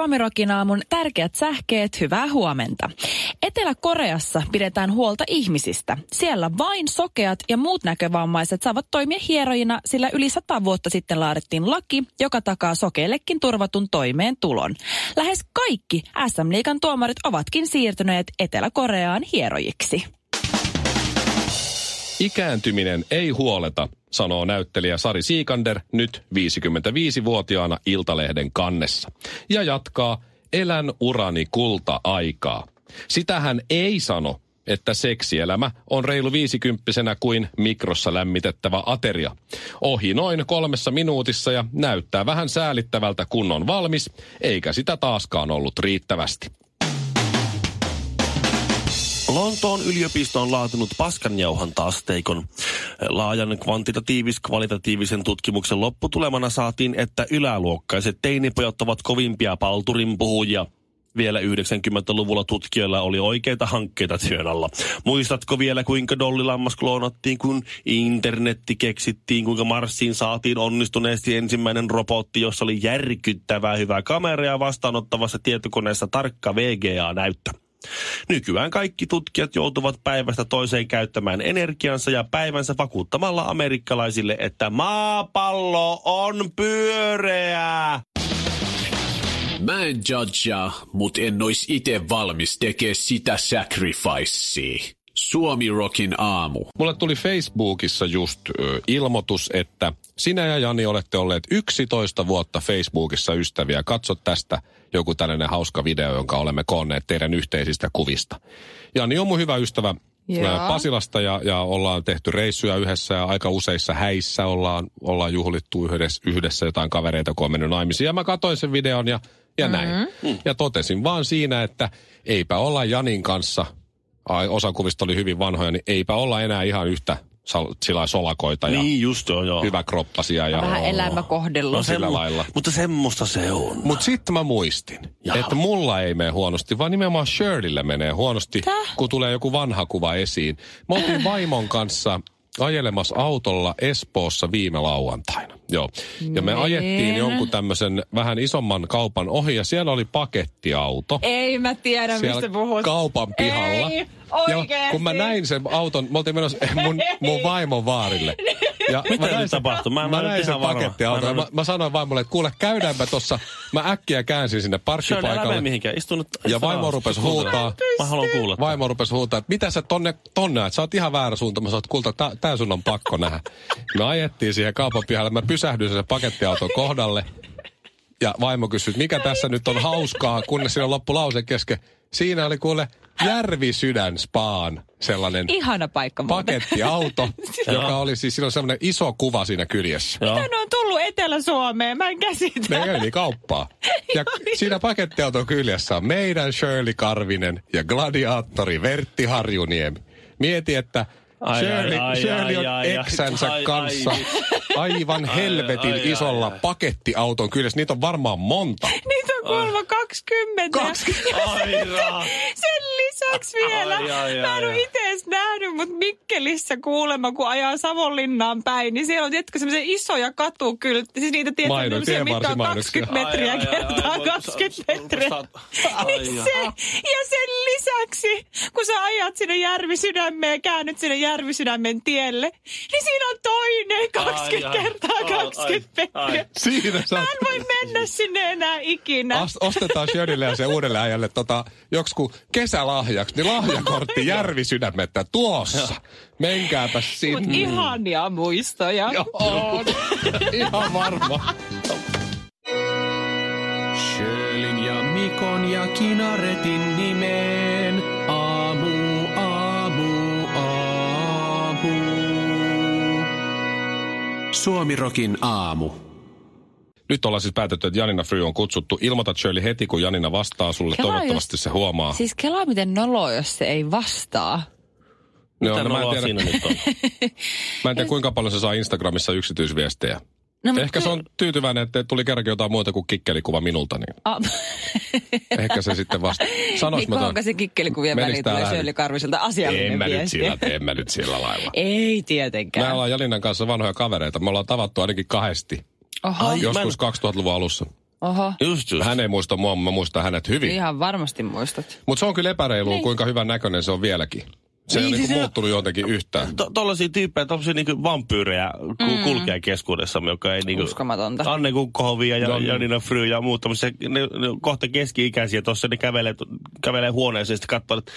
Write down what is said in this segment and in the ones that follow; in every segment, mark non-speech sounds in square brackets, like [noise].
Suomirokin aamun tärkeät sähkeet, hyvää huomenta. Etelä-Koreassa pidetään huolta ihmisistä. Siellä vain sokeat ja muut näkövammaiset saavat toimia hierojina, sillä yli sata vuotta sitten laadittiin laki, joka takaa sokeillekin turvatun toimeentulon. Lähes kaikki SM-liikan tuomarit ovatkin siirtyneet Etelä-Koreaan hierojiksi. Ikääntyminen ei huoleta, sanoo näyttelijä Sari Siikander nyt 55-vuotiaana Iltalehden kannessa. Ja jatkaa, elän urani kulta-aikaa. Sitä hän ei sano, että seksielämä on reilu viisikymppisenä kuin mikrossa lämmitettävä ateria. Ohi noin kolmessa minuutissa ja näyttää vähän säälittävältä kun on valmis, eikä sitä taaskaan ollut riittävästi. Lontoon yliopisto on laatinut paskanjauhanta-asteikon. Laajan kvantitatiivis-kvalitatiivisen tutkimuksen lopputulemana saatiin, että yläluokkaiset teinipojat ovat kovimpia palturin puhujia. Vielä 90-luvulla tutkijoilla oli oikeita hankkeita työn alla. Muistatko vielä, kuinka dollilammas kloonattiin, kun internetti keksittiin, kuinka Marsiin saatiin onnistuneesti ensimmäinen robotti, jossa oli järkyttävää hyvä kamera ja vastaanottavassa tietokoneessa tarkka VGA-näyttö. Nykyään kaikki tutkijat joutuvat päivästä toiseen käyttämään energiansa ja päivänsä vakuuttamalla amerikkalaisille, että maapallo on pyöreä. Mä en judgea, mut en ois ite valmis tekee sitä sacrificea. Suomi Rockin aamu. Mulle tuli Facebookissa just ö, ilmoitus, että sinä ja Jani olette olleet 11 vuotta Facebookissa ystäviä. Katso tästä joku tällainen hauska video, jonka olemme koonneet teidän yhteisistä kuvista. Jani on mun hyvä ystävä Joo. ää, Pasilasta ja, ja ollaan tehty reissuja yhdessä ja aika useissa häissä ollaan, ollaan juhlittu yhdessä, yhdessä jotain kavereita, kun on mennyt naimisiin. Ja mä katsoin sen videon ja, ja näin. Mm-hmm. Ja totesin vaan siinä, että eipä olla Janin kanssa, ai, osa kuvista oli hyvin vanhoja, niin eipä olla enää ihan yhtä sal, sillä solakoita ja Niin just joo, joo. hyväkroppasia. Ja, Vähän elämäkohdellut. No sillä semmo- lailla. Mutta semmoista se on. Mutta sitten mä muistin, Jaha. että mulla ei mene huonosti, vaan nimenomaan Shirleylle menee huonosti, Täh? kun tulee joku vanha kuva esiin. Me oltiin vaimon kanssa ajelemassa autolla Espoossa viime lauantaina. Joo. Ja me Niin. ajettiin jonkun tämmöisen vähän isomman kaupan ohi ja siellä oli pakettiauto. Ei mä tiedä, siellä mistä puhut. kaupan pihalla. Ei, ja kun mä näin sen auton, me oltiin menossa [laughs] mun, mun vaimon vaarille. Ja Mitä mä näin tapahtui? Mä en- Mä, mä näin sen pakettiauton. Mä Mä, mä sanoin vaimolle, että kuule käydäänpä tossa. Mä äkkiä käänsin sinne parkkipaikalle. mene mihinkään. Istu nyt. Ja vaimo Kuuntele. huutaa. Mä haluan kuulla. Vaimo rupesi huutaa, että mitä sä tonne, tonne, että sä oot ihan väärä suunta. Mä sanoin, että kulta, tää, tää sun on pakko nähdä. Me ajettiin siihen kaupan pihalle. Mä pysähdyin sen pakettiauton kohdalle. Ja vaimo kysyi, että mikä tässä nyt on hauskaa, kunnes siinä loppu lause kesken. Siinä oli kuule Järvisydän Spaan sellainen Ihana paikka muuten. pakettiauto, [laughs] joka oli siis, siinä on sellainen iso kuva siinä kyljessä. Mitä ne on tullut Etelä-Suomeen? Mä en käsitä. Ne kävi kauppaa. Ja [laughs] siinä pakettiauton kyljessä on meidän Shirley Karvinen ja gladiaattori Vertti Harjuniemi. Mieti, että Ai, Shirley, ai, ai, Shirley on ai, ai, eksänsä ai, kanssa aivan [laughs] helvetin ai, ai, isolla ai. pakettiauton kyljessä. Niitä on varmaan monta. Niitä on kuulemma 20. 20. Ai, ra. Sen lisäksi vielä. Ai, ai, mä en ai, ole ai. itse edes nähnyt, mutta Mikkelissä kuulemma, kun ajaa Savonlinnaan päin, niin siellä on tietysti semmoisia isoja katukyltti. Siis niitä tietysti Maino- semmoisia, mitkä on tienvarsimainoksia. 20 metriä Ai, ai, ai, kertaa ai, 20 voi- metriä. ai, Niin ai. se, ja sen lisäksi, kun sä ajat sinne Järvisydämeen ja käännyt sinne Järvisydämen tielle, niin siinä on toinen 20 Ai, ai. kertaa Ai, 20 ai, metriä. Siinä sä Mä en voi mennä sinne enää ikinä. Ast- ostetaan Shirleylle ja se uudelle äijälle tota, joksiku kesälahjaksi, niin lahjakortti Järvisydämettä tuossa. Menkääpä Mut sinne. ihania muistoja. On. Ihan varma. Sjölin ja Mikon ja Kinaretin nimeen. Aamu, aamu, aamu. Suomi Rockin aamu. Nyt ollaan siis päätetty, että Janina Fry on kutsuttu. Ilmoita Shirley heti, kun Janina vastaa sulle. Kelaa, Toivottavasti jos- se huomaa. Siis kelaa miten noloa, jos se ei vastaa. Joo, Mitä no, mä, en tiedä, siinä nyt on? [laughs] mä en tiedä, kuinka paljon se saa Instagramissa yksityisviestejä. No, Ehkä se on tyytyväinen, että tuli kerrankin jotain muuta kuin kikkelikuva minulta, niin Ah, [laughs] ehkä se sitten vasta. Sanois niin mä kauanko se kikkelikuvien väliin tulee? Shirley Karviselta asiallinen en mä, nyt viesti. sillä, en mä nyt sillä lailla. Ei Me tietenkään. ollaan Jalinan kanssa vanhoja kavereita. Me ollaan tavattu ainakin kahdesti. Oho, Ai, Joskus 2000-luvun alussa. oho. Just just. Hän ei muista mua, mä muistan hänet hyvin. Ihan varmasti muistat. Mutta se on kyllä epäreilua, kuinka hyvän näköinen se on vieläkin. Se ei Niin, ole niinku siis se- muuttunut jotenkin yhtään. To, tollaisia tyyppejä, tommosia niinku vampyyrejä mm. kulkee keskuudessamme, joka ei niinku... Uskomatonta. Anne Kukkohovia ja No, Janina Fry ja muut tommosia, ne, ne, kohta keski-ikäisiä tossa, ne kävelee, kävelee huoneeseen ja sitten katsoo, että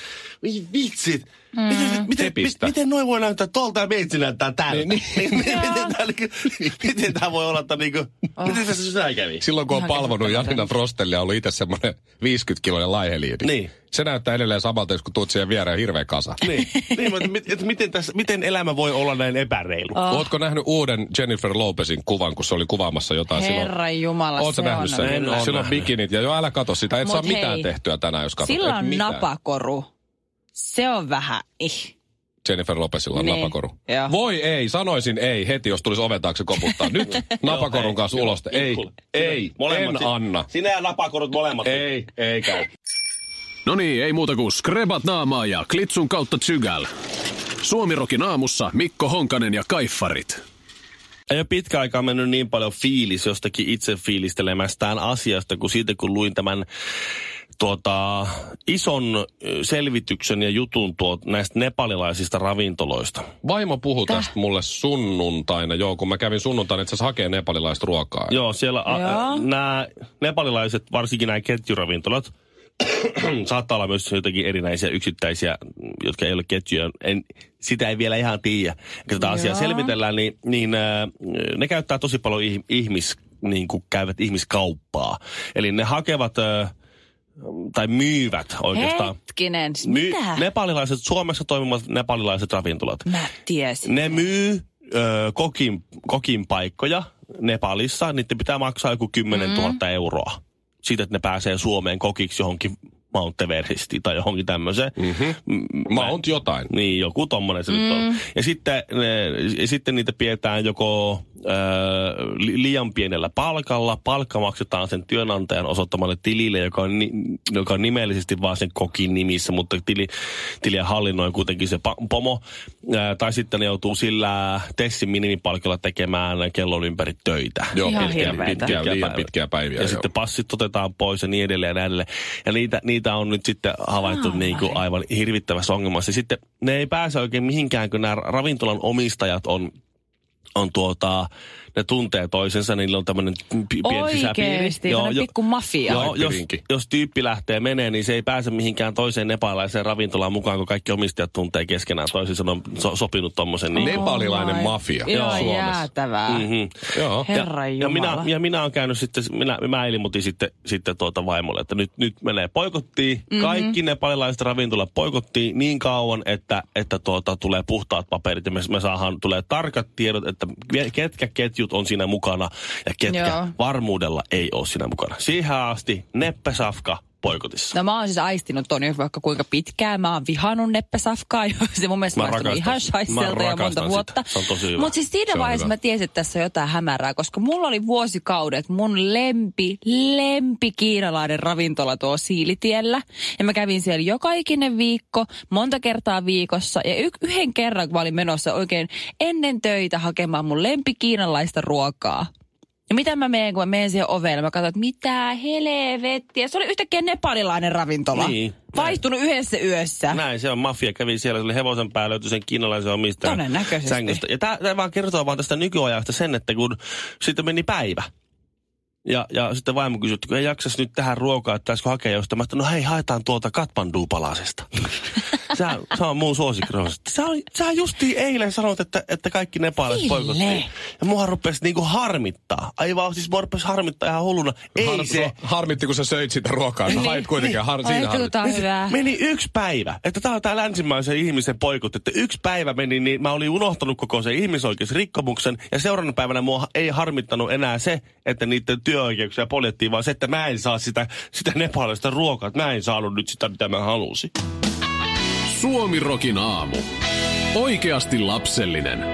"Oi vitsit, mm. miten, miten, miten, noin voi näyttää tolta ja meitsi näyttää tältä? Niin, Niin, miten, tää, niinku, miten tää voi olla, että niinku, miten tässä näin kävi? Silloin kun on palvonut. Janina Frostellia, ollut itse semmoinen 50-kiloinen laiheliini. Niin. Se näyttää edelleen samalta, kun tuut siihen viereen hirveä kasa. Niin, niin mutta mit, et miten, tässä, miten elämä voi olla näin epäreilu? Oh. Ootko nähnyt uuden Jennifer Lopezin kuvan, kun se oli kuvaamassa jotain silloin? Herra Jumala, Ootko se nähnyt on... sen? En Silloin bikinit ja jo älä kato sitä, et Mut saa mitään hei, tehtyä tänään, jos katsot. Sillä on mitään. napakoru. Se on vähän ih. Jennifer Lopezilla on Niin, napakoru. joo. Voi ei, sanoisin ei heti, jos tulisi oven taakse koputtaa. Nyt [laughs] napakorun kanssa ulos. Ei, ei, Molemmat. en anna. Sinä ja napakorut molemmat. Ei, ei käy. No niin, ei muuta kuin skrebat naamaa ja klitsun kautta tsygäl. Suomirokin aamussa Mikko Honkanen ja Kaiffarit. Ei ole pitkä aikaa mennyt niin paljon fiilis jostakin itse fiilistelemästään asiasta, kuin siitä kun luin tämän tuota, ison selvityksen ja jutun tuot, näistä nepalilaisista ravintoloista. Vaimo puhui tästä mulle sunnuntaina, joo, kun mä kävin sunnuntaina itse asiassa hakee nepalilaista ruokaa. Joo, siellä Joo. nämä nepalilaiset, varsinkin nämä ketjuravintolat, [clears throat] saattaa olla myös jotenkin erinäisiä yksittäisiä, jotka ei ole ketjuja. En, sitä ei vielä ihan tiedä. Kun tätä asiaa selvitellään, niin, niin äh, ne käyttää tosi paljon ih- ihmis, niin kuin käyvät ihmiskauppaa. Eli ne hakevat äh, tai myyvät oikeastaan. Hetkinen, siis Myy, mitä? nepalilaiset, Suomessa toimivat nepalilaiset ravintolat. Mä tiesin. Ne myy ö, kokin, kokin paikkoja Nepalissa. Niiden pitää maksaa joku 10 000 mm. euroa. Siitä, että ne pääsee Suomeen kokiksi johonkin Mount Everestiin tai johonkin tämmöiseen. Mm-hmm. Mount jotain. Niin, joku tommonen se mm. nyt on. Ja sitten, ne, ja sitten niitä pidetään joko li, liian pienellä palkalla. Palkka maksetaan sen työnantajan osoittamalle tilille, joka on, ni, joka on nimellisesti vaan sen kokin nimissä, mutta tili, tiliä hallinnoi kuitenkin se pa, pomo. Ö, tai sitten ne joutuu sillä Tessin minimipalkalla tekemään kellon ympäri töitä. Joo, Ihan pitkiä, hirveetä. pitkiä, liian päivä. pitkiä päiviä. Ja joo. sitten passit otetaan pois ja niin edelleen ja näin edelleen. Ja niitä, niitä on nyt sitten havaittu Ai. niin kuin aivan hirvittävässä ongelmassa. Ja sitten ne ei pääse oikein mihinkään, kun nämä ravintolan omistajat on, on tuota, ne tuntee toisensa, niillä on tämmöinen pi- pieni sisäpiiri. Oikeesti, tämmönen pikku mafia. Joo, jos, jos tyyppi lähtee menee, niin se ei pääse mihinkään toiseen nepalaiseen ravintolaan mukaan, kun kaikki omistajat tuntee keskenään. Toisin sanoen so, sopinut tommosen. Niin, Nepalilainen my- mafia Ihan Suomessa. jäätävää. Mhm. Joo. Herra ja, ja, minä, ja minä olen käynyt sitten, minä, mä ilmoitin sitten, sitten tuota vaimolle, että nyt, nyt menee poikottiin. Mhm. Mm-hmm. Kaikki ne palilaiset ravintolat poikottiin niin kauan, että, että tuota, tulee puhtaat paperit ja me, me saadaan, tulee tarkat tiedot, että ketkä ketjut on siinä mukana ja ketkä Joo. varmuudella ei ole siinä mukana. Siihen asti Neppe Safka poikotissa. No mä oon siis aistinut ton jo vaikka kuinka pitkään. Mä oon vihannut neppesafkaa [laughs] jo. Se mun mielestä Mä maistunut ihan shaisselta jo monta vuotta. sitä. Hyvä. Mutta siis siinä vaiheessa hyvä. mä tiesin, että tässä on jotain hämärää, koska mulla oli vuosikaudet mun lempi, lempi kiinalainen ravintola tuo Siilitiellä. Ja mä kävin siellä joka ikinen viikko, monta kertaa viikossa. Ja y- yhden kerran, kun mä olin menossa oikein ennen töitä hakemaan mun lempi kiinalaista ruokaa. Ja mitä mä menen, kun mä menen siihen ovelle, mä katson, että mitä helvettiä. Se oli yhtäkkiä nepalilainen ravintola. Niin. Vaihtunut yhdessä yössä. Näin, se on mafia. Kävi siellä, se oli hevosen päällä, löytyi sen kiinalaisen omistajan Todennäköisesti. sängystä. Ja tämä vaan kertoo vaan tästä nykyajasta sen, että kun sitten meni päivä, Ja, ja sitten vaimo kysyi, että kun ei jaksas nyt tähän ruokaa, että pitäisikö hakea jostain. Mä että no hei, haetaan tuolta Katmandu-palasesta. [laughs] se, se on mun suosikki. Sä, sä justiin eilen sanoit, että, että kaikki nepalaiset poikot. Niin. Ja mua rupesi niinku harmittaa. Aivan siis mua rupesi harmittaa ihan hulluna. Ei Har, se. Harmitti, kun sä söit sitä ruokaa. Sä niin. hait kuitenkin niin. har, siinä hyvää. [laughs] Meni yksi päivä. Että tää on tää länsimaisen ihmisen poikut. Että yksi päivä meni, niin mä olin unohtanut koko sen ihmisoikeusrikkomuksen. Ja seuraavana päivänä mua ei harmittanut enää se, että niiden työoikeuksia poljettiin, vaan se, että mä en saa sitä, sitä nepalaista ruokaa. Että mä en saanut nyt sitä, mitä mä halusin. Suomirokin aamu. Oikeasti lapsellinen.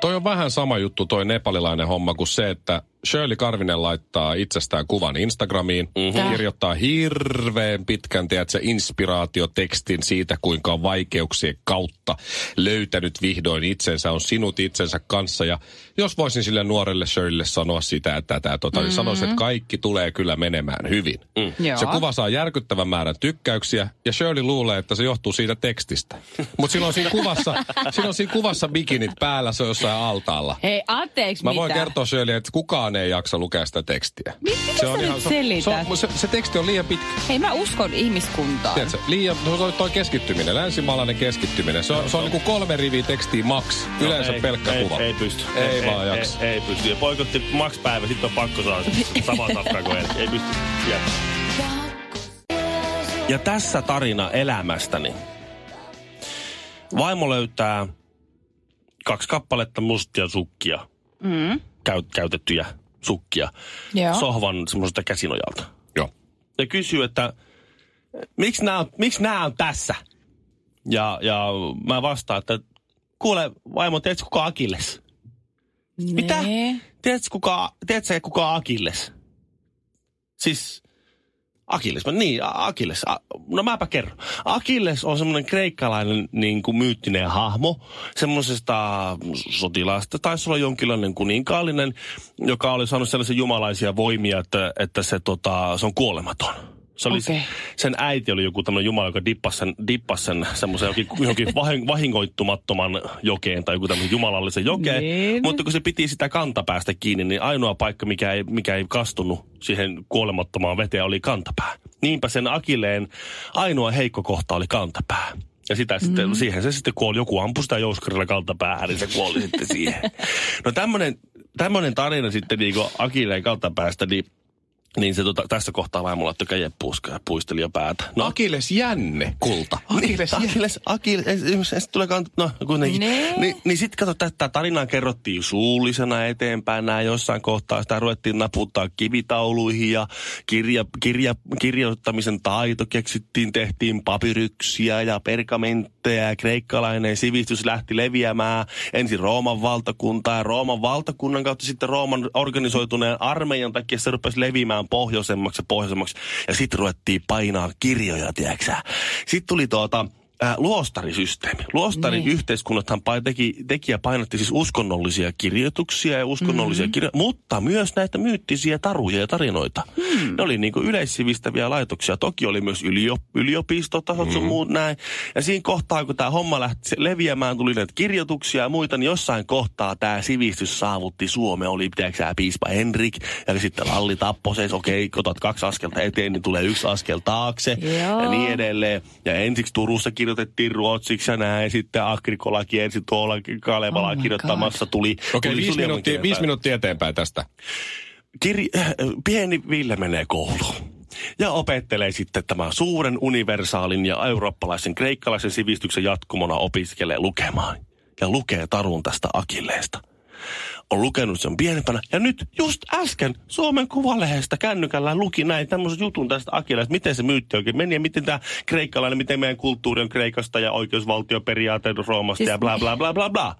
Toi on vähän sama juttu toi nepalilainen homma kuin se, että Shirley Karvinen laittaa itsestään kuvan Instagramiin, mm-hmm. kirjoittaa hirveän pitkän, se inspiraatiotekstin siitä, kuinka on vaikeuksien kautta löytänyt vihdoin itsensä, on sinut itsensä kanssa. Ja jos voisin sille nuorelle Shirleylle sanoa sitä, että tämä tota, mm-hmm. sanoisin, että kaikki tulee kyllä menemään hyvin. Mm. Se kuva saa järkyttävän määrän tykkäyksiä, ja Shirley luulee, että se johtuu siitä tekstistä. Mutta silloin siinä kuvassa, silloin siinä kuvassa bikinit päällä, se on jossain altaalla. Hei, anteeksi Mä voin kertoa Shirley, että kukaan ei jaksa lukea sitä tekstiä. Mitä se on ihan, se, se, se, se, teksti on liian pitkä. Hei, mä uskon ihmiskuntaan. Tiedätkö, liian, toi, toi keskittyminen, länsimaalainen keskittyminen, se on, se on niinku kolme riviä tekstiä max, no, yleensä ei, pelkkä ei, kuva. Ei, pysty. Ei, ei vaan ei, jaksa. Ei, ei pysty. Ja poikotti max päivä, sitten on pakko saada sama safka kuin Ei pysty. Ja. ja tässä tarina elämästäni. Vaimo löytää kaksi kappaletta mustia sukkia. Mm käy, käytettyjä sukkia Joo. sohvan semmoiselta käsinojalta. Joo. Ja kysyy, että miksi nämä on, miksi nämä on tässä? Ja, ja mä vastaan, että kuule vaimo, tiedätkö kuka Akilles? Nee. Mitä? Tiedätkö kuka, tiedätkö kuka Akilles? Siis Akilles, niin, Akilles. No mäpä kerron. Akilles on semmoinen kreikkalainen niin kuin myyttinen hahmo, semmoisesta sotilaasta, taisi olla jonkinlainen kuninkaallinen, joka oli saanut sellaisia jumalaisia voimia, että, että se, tota, se on kuolematon. Se oli, okay. Sen äiti oli joku tämmöinen jumala, joka dippasi sen, dippasi sen semmoisen johonkin, [laughs] johonkin vahingoittumattoman jokeen tai joku tämmöisen jumalallisen jokeen. Niin. Mutta kun se piti sitä kantapäästä kiinni, niin ainoa paikka, mikä ei, mikä ei kastunut siihen kuolemattomaan veteen, oli kantapää. Niinpä sen Akilleen ainoa heikko kohta oli kantapää. Ja sitä mm. sitten, siihen se sitten kuoli. Joku ampui sitä jouskarilla kantapäähän, niin se kuoli sitten siihen. [laughs] No tämmöinen tarina sitten niin Akilleen kantapäästä, niin niin se tota, tässä kohtaa vain mulla käjä puuska ja puisteli jo päätä. No. Akilles jänne, kulta. Akilles niin, Akilles, Akilles, se tulee kant... No, kuitenkin. Nee. Niin, niin sitten kato, tätä tarinaa kerrottiin suullisena eteenpäin. Nämä jossain kohtaa sitä ruvettiin naputtaa kivitauluihin ja kirja, kirja, kirjoittamisen taito keksittiin, tehtiin papyryksiä ja pergamentteja ja kreikkalainen sivistys lähti leviämään ensin Rooman valtakuntaa ja Rooman valtakunnan kautta sitten Rooman organisoituneen armeijan takia se rupesi leviämään pohjoisemmaksi ja pohjoisemmaksi. Ja sitten ruvettiin painaa kirjoja, tiedätkö Sitten tuli tuota, äh, luostarisysteemi. Luostarin niin. yhteiskunnathan teki, teki ja painotti siis uskonnollisia kirjoituksia ja uskonnollisia mm-hmm. kirjoja, mutta myös näitä myyttisiä taruja ja tarinoita. Mm. Ne oli niin kuin yleissivistäviä laitoksia. Toki oli myös yliop, yliopistotasot mm-hmm. muut näin. Ja siinä kohtaa, kun tämä homma lähti leviämään, tuli näitä kirjoituksia ja muita, niin jossain kohtaa tämä sivistys saavutti Suomea. Oli, pitääkö piispa Henrik ja sitten Lalli Tapposeis. Okei, okay, otat kaksi askelta eteen, niin tulee yksi askel taakse Joo. ja niin edelleen. Ja ensiksi Turussa kirjoitettiin ruotsiksi ja näin. Sitten Agrikola kiersi tuolla Kalevala oh kirjoittamassa. Tuli, Okei, okay, viisi, minuuttia, viisi minuuttia eteenpäin tästä. Kiri, äh, pieni Ville menee kouluun ja opettelee sitten tämän suuren universaalin ja eurooppalaisen kreikkalaisen sivistyksen jatkumona opiskelee lukemaan. Ja lukee tarun tästä Akilleesta on lukenut sen pienempänä. Ja nyt just äsken Suomen Kuvalehdestä kännykällä luki näin tämmöisen jutun tästä Akilasta, miten se myytti oikein meni ja miten tämä kreikkalainen, miten meidän kulttuuri on Kreikasta ja oikeusvaltioperiaate Roomasta siis... ja bla bla bla bla bla.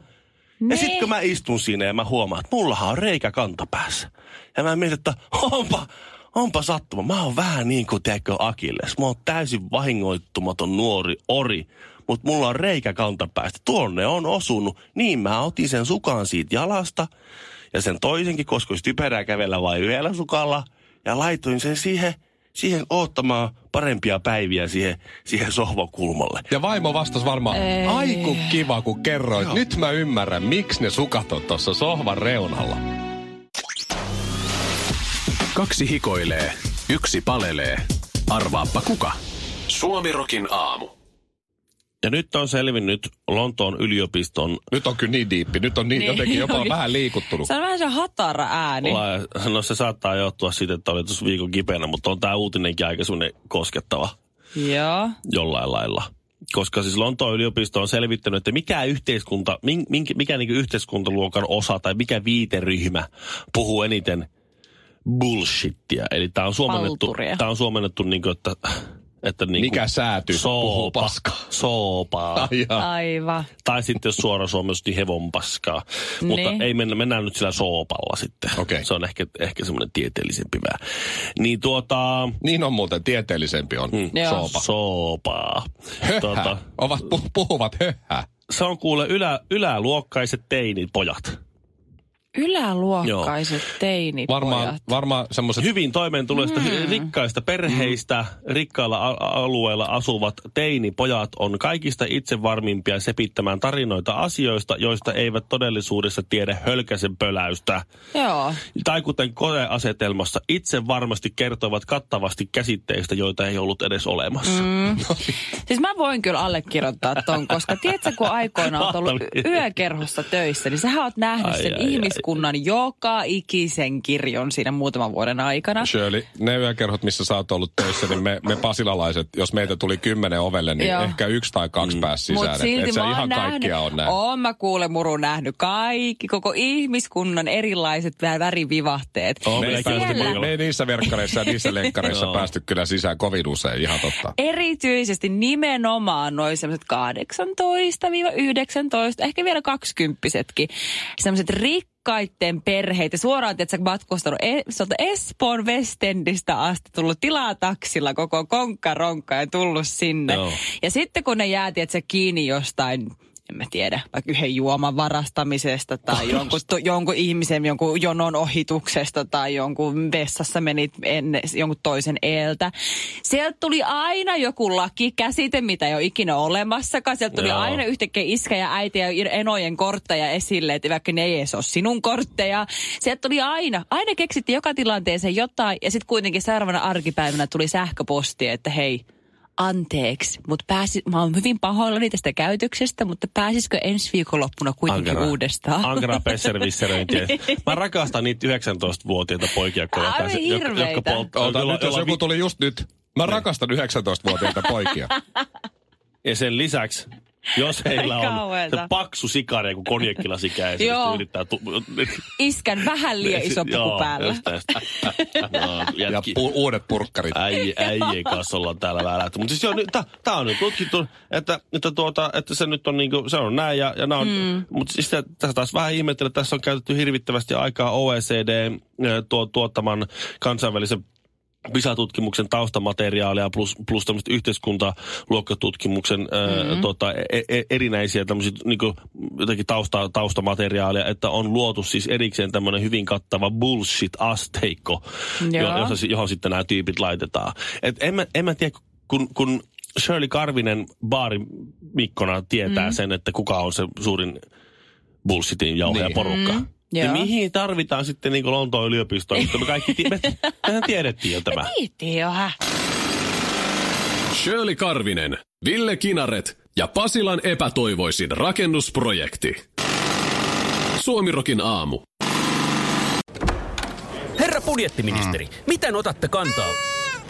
Ne. Ja sitten kun mä istun siinä ja mä huomaan, että mullahan on reikä kantapäässä. Ja mä mietin, että onpa, onpa sattuma. Mä oon vähän niin kuin, tiedätkö, Akilles. Mä oon täysin vahingoittumaton nuori ori mutta mulla on reikä kantapäästä. Tuonne on osunut. Niin mä otin sen sukan siitä jalasta ja sen toisenkin, koska olisi typerää kävellä vain yhdellä sukalla. Ja laitoin sen siihen, siihen oottamaan parempia päiviä siihen, siihen sohvakulmalle. Ja vaimo vastasi varmaan, aiku kiva kun kerroit. Joo. Nyt mä ymmärrän, miksi ne sukat on tuossa sohvan reunalla. Kaksi hikoilee, yksi palelee. Arvaappa kuka? Suomirokin aamu. Ja nyt on selvinnyt Lontoon yliopiston Nyt on kyllä niin diippi. Nyt on niin jotenkin jopa [laughs] vähän liikuttunut. Se on vähän se hatara ääni. La- No se saattaa johtua siitä, että oli tuossa viikon kipeänä, mutta on tämä uutinenkin aika semmoinen koskettava Joo. jollain lailla. Koska siis Lontoon yliopisto on selvittänyt, että mikä yhteiskunta, minkä, mikä niin yhteiskuntaluokan osa tai mikä viiteryhmä puhuu eniten bullshittia. Eli tämä on suomennettu, tää on suomennettu niin kuin, että, että niin kuin Mikä sääty puhuu soopa, paskaa? soopaa. Aivan. Tai sitten jos suora suomessa niin hevon paskaa. Mutta Niin. ei mennä, mennään nyt sillä soopalla sitten. Okei. Se on ehkä, ehkä semmoinen tieteellisempi vähän. Niin tuota, Niin on muuten, tieteellisempi on Joo. soopa. soopaa. Höhä. Tuota, Ovat, pu- puhuvat höhää. se on kuule ylä, yläluokkaiset teinipojat. Yläluokkaiset teinipojat. Varmaan, varmaan semmoiset Hyvin toimeentuloista, mm. rikkaista perheistä, rikkailla a- alueilla asuvat teinipojat on kaikista itsevarmimpia sepittämään tarinoita asioista, joista eivät todellisuudessa tiedä hölkäsen pöläystä. Joo. Tai kuten koeasetelmassa itse varmasti kertovat kattavasti käsitteistä, joita ei ollut edes olemassa. Mm. [laughs] Siis mä voin kyllä allekirjoittaa ton, koska tiedätkö, kun aikoina olet ollut yökerhossa töissä, niin sähän oot nähnyt Ai, sen ai, ai. Ihmiskunnan joka ikisen kirjon siinä muutaman vuoden aikana. Shirley, ne yökerhot, missä sä oot ollut töissä, niin me, me pasilalaiset, jos meitä tuli kymmenen ovelle, niin Joo. ehkä yksi tai kaksi mm. pääsi sisään. Mut Et- silti et sä mä oon ihan nähnyt, kaikkia on nähnyt. Oon mä kuule muru nähnyt kaikki, koko ihmiskunnan erilaiset vä- värivivahteet. Oo, Me siellä- me ei niissä verkkareissa ja niissä [laughs] lenkkareissa Joo. päästy kyllä sisään kovin usein, ihan totta. Erityisesti nimenomaan noin semmoiset 18-19, ehkä vielä kaksikymppisetkin. Semmoiset rikkaitten perheitä. Suoraan, että sä matkustanut e- Espoon Westendistä asti tullut tilaa taksilla koko konkkaronkka ja tullut sinne. Joo. Ja sitten kun ne jäätiin, että kiinni jostain en mä tiedä, vaikka yhden juoman varastamisesta tai jonkun, to, jonkun ihmisen jonkun jonon ohituksesta tai jonkun vessassa menit ennen, jonkun toisen eeltä. Sieltä tuli aina joku lakikäsite, mitä ei ole ikinä olemassakaan. Sieltä tuli Joo. aina yhtäkkiä iskä ja äiti ja enojen kortteja esille, että vaikka ne ei edes ole sinun kortteja. Sieltä tuli aina, aina keksittiin joka tilanteeseen jotain ja sitten kuitenkin seuraavana arkipäivänä tuli sähköposti, että hei, anteeksi, mutta pääsi, mä oon hyvin pahoillani tästä käytöksestä, mutta pääsisikö ensi viikonloppuna kuitenkin Ankara. uudestaan? Ankara pesservisseröintiä. [laughs] Mä rakastan niitä 19-vuotiaita poikia, jotka, Aivan jotka, jotka, polttaa. Ota, jolla- nyt, jos jolla joku vi- tuli just nyt. Mä rakastan 19-vuotiaita poikia. [laughs] Ja sen lisäksi, jos heillä on kauheeta. se paksu sikari, kun konjekkilasi käy, Joo. se yrittää... Tu- Iskän vähän liian iso puku Joo, päällä. just tästä. No, Ja pu- uudet purkkarit. äijien kanssa ollaan täällä välähty. Mutta siis joo, tämä on nyt tutkittu, että, että, tuota, että se nyt on niinku, se on näin ja, ja nää on, mm. mutta siis tässä taas vähän ihmettelen, että tässä on käytetty hirvittävästi aikaa OECD tuo, tuottaman kansainvälisen PISA-tutkimuksen taustamateriaalia plus, plus tämmöistä yhteiskuntaluokkatutkimuksen mm-hmm. ää, tota, e, e, erinäisiä tämmöisiä niin jotenkin tausta, taustamateriaalia, että on luotu siis erikseen tämmöinen hyvin kattava bullshit-asteikko, jo, jossa, johon sitten nämä tyypit laitetaan. Et en, mä, en mä tiedä, kun, kun Shirley Karvinen baarimikkona tietää mm. sen, että kuka on se suurin bullshitin jauhe Niin. porukka. Mm. Joo. Niin mihin tarvitaan sitten niin Lontoon yliopistoon, mutta me kaikki tie- me, [laughs] mehän tiedettiin jo tämä. Kiitti jo, hä? Shirley Karvinen, Ville Kinaret ja Pasilan epätoivoisin rakennusprojekti. Suomirokin aamu. Herra budjettiministeri, mm. miten otatte kantaa?